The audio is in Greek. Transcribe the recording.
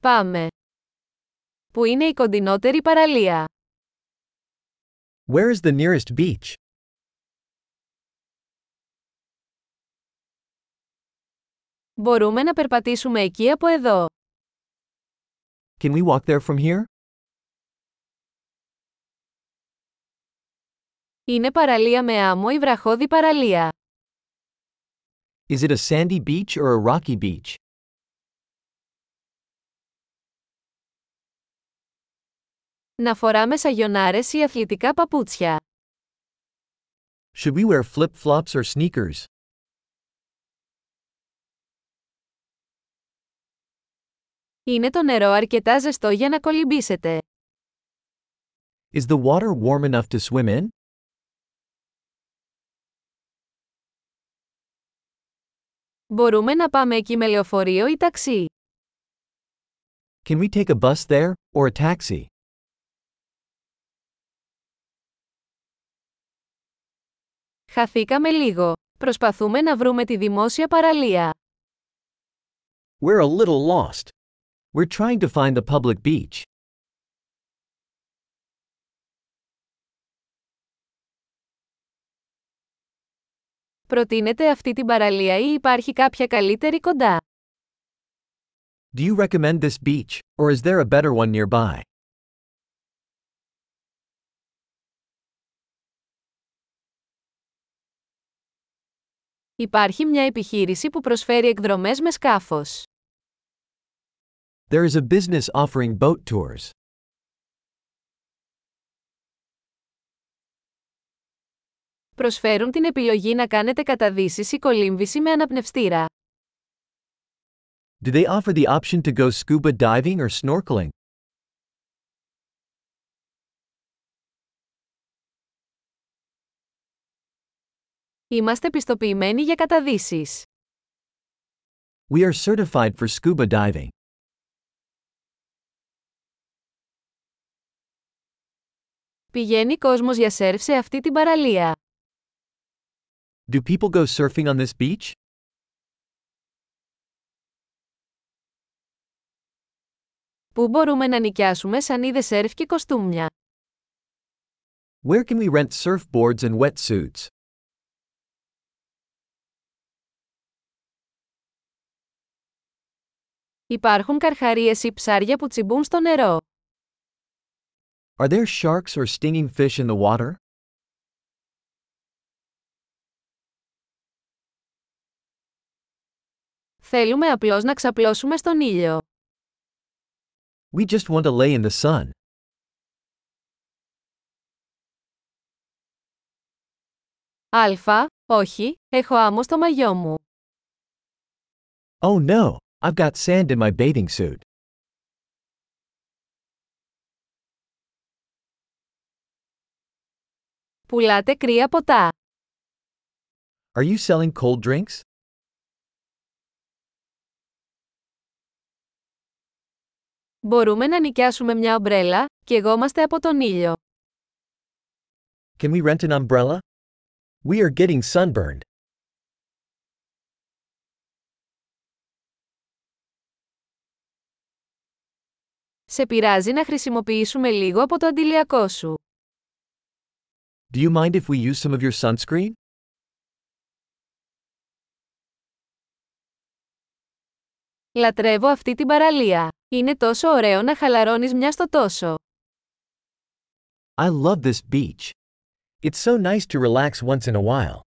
Πάμε. Πού είναι η κοντινότερη παραλία; Where is the nearest beach? Μπορούμε να περπατήσουμε εκεί από εδώ. Can we walk there from here? Είναι παραλία με άμμο ή βραχώδη παραλία. Is it a sandy beach or a rocky beach? Να φοράμε σαγιονάρες ή αθλητικά παπούτσια. Should we wear flip-flops or sneakers? Είναι το νερό αρκετά ζεστό για να κολυμπήσετε. Is the water warm enough to swim in? Μπορούμε να πάμε εκεί με λεωφορείο ή ταξί. Can we take a bus there, or a taxi? Χαθήκαμε λίγο. Προσπαθούμε να βρούμε τη δημόσια παραλία. We're a little lost. We're trying to find the public beach. Προτείνετε αυτή την παραλία ή υπάρχει κάποια καλύτερη κοντά; Do you recommend this beach, or is there a better one nearby? Υπάρχει μια επιχείρηση που προσφέρει εκδρομές με σκάφος. There is a business offering boat tours. Προσφέρουν την επιλογή να κάνετε καταδύσεις ή κολύμβηση με αναπνευστήρα. Do they offer the option to go scuba diving or snorkeling? Είμαστε πιστοποιημένοι για καταδύσεις. We are certified for scuba diving. Πηγαίνει κόσμος για σερφ σε αυτή την παραλία. Do people go surfing on this beach? Πού μπορούμε να νοικιάσουμε σανίδες σερφ και κοστούμια; Where can we rent surfboards and wetsuits? Υπάρχουν καρχαρίες ή ψάρια που τσιμπούν στο νερό. Are there sharks or stinging fish in the water? Θέλουμε απλώς να ξαπλώσουμε στον ήλιο. We just want to lay in the sun. Αλφα, όχι, έχω άμμο στο μαγιό μου. Oh no, I've got sand in my bathing suit. Πουλάτε κρύα ποτά. Are you selling cold drinks? Μπορούμε να νοικιάσουμε μια ομπρέλα και εγώμαστε από τον ήλιο. Can we rent an umbrella? We are getting sunburned. Σε πειράζει να χρησιμοποιήσουμε λίγο από το αντιλιακό σου. Do you mind if we use some of your sunscreen? Λατρεύω αυτή την παραλία. Είναι τόσο ωραίο να χαλαρώνεις μια στο τόσο. I love this beach. It's so nice to relax once in a while.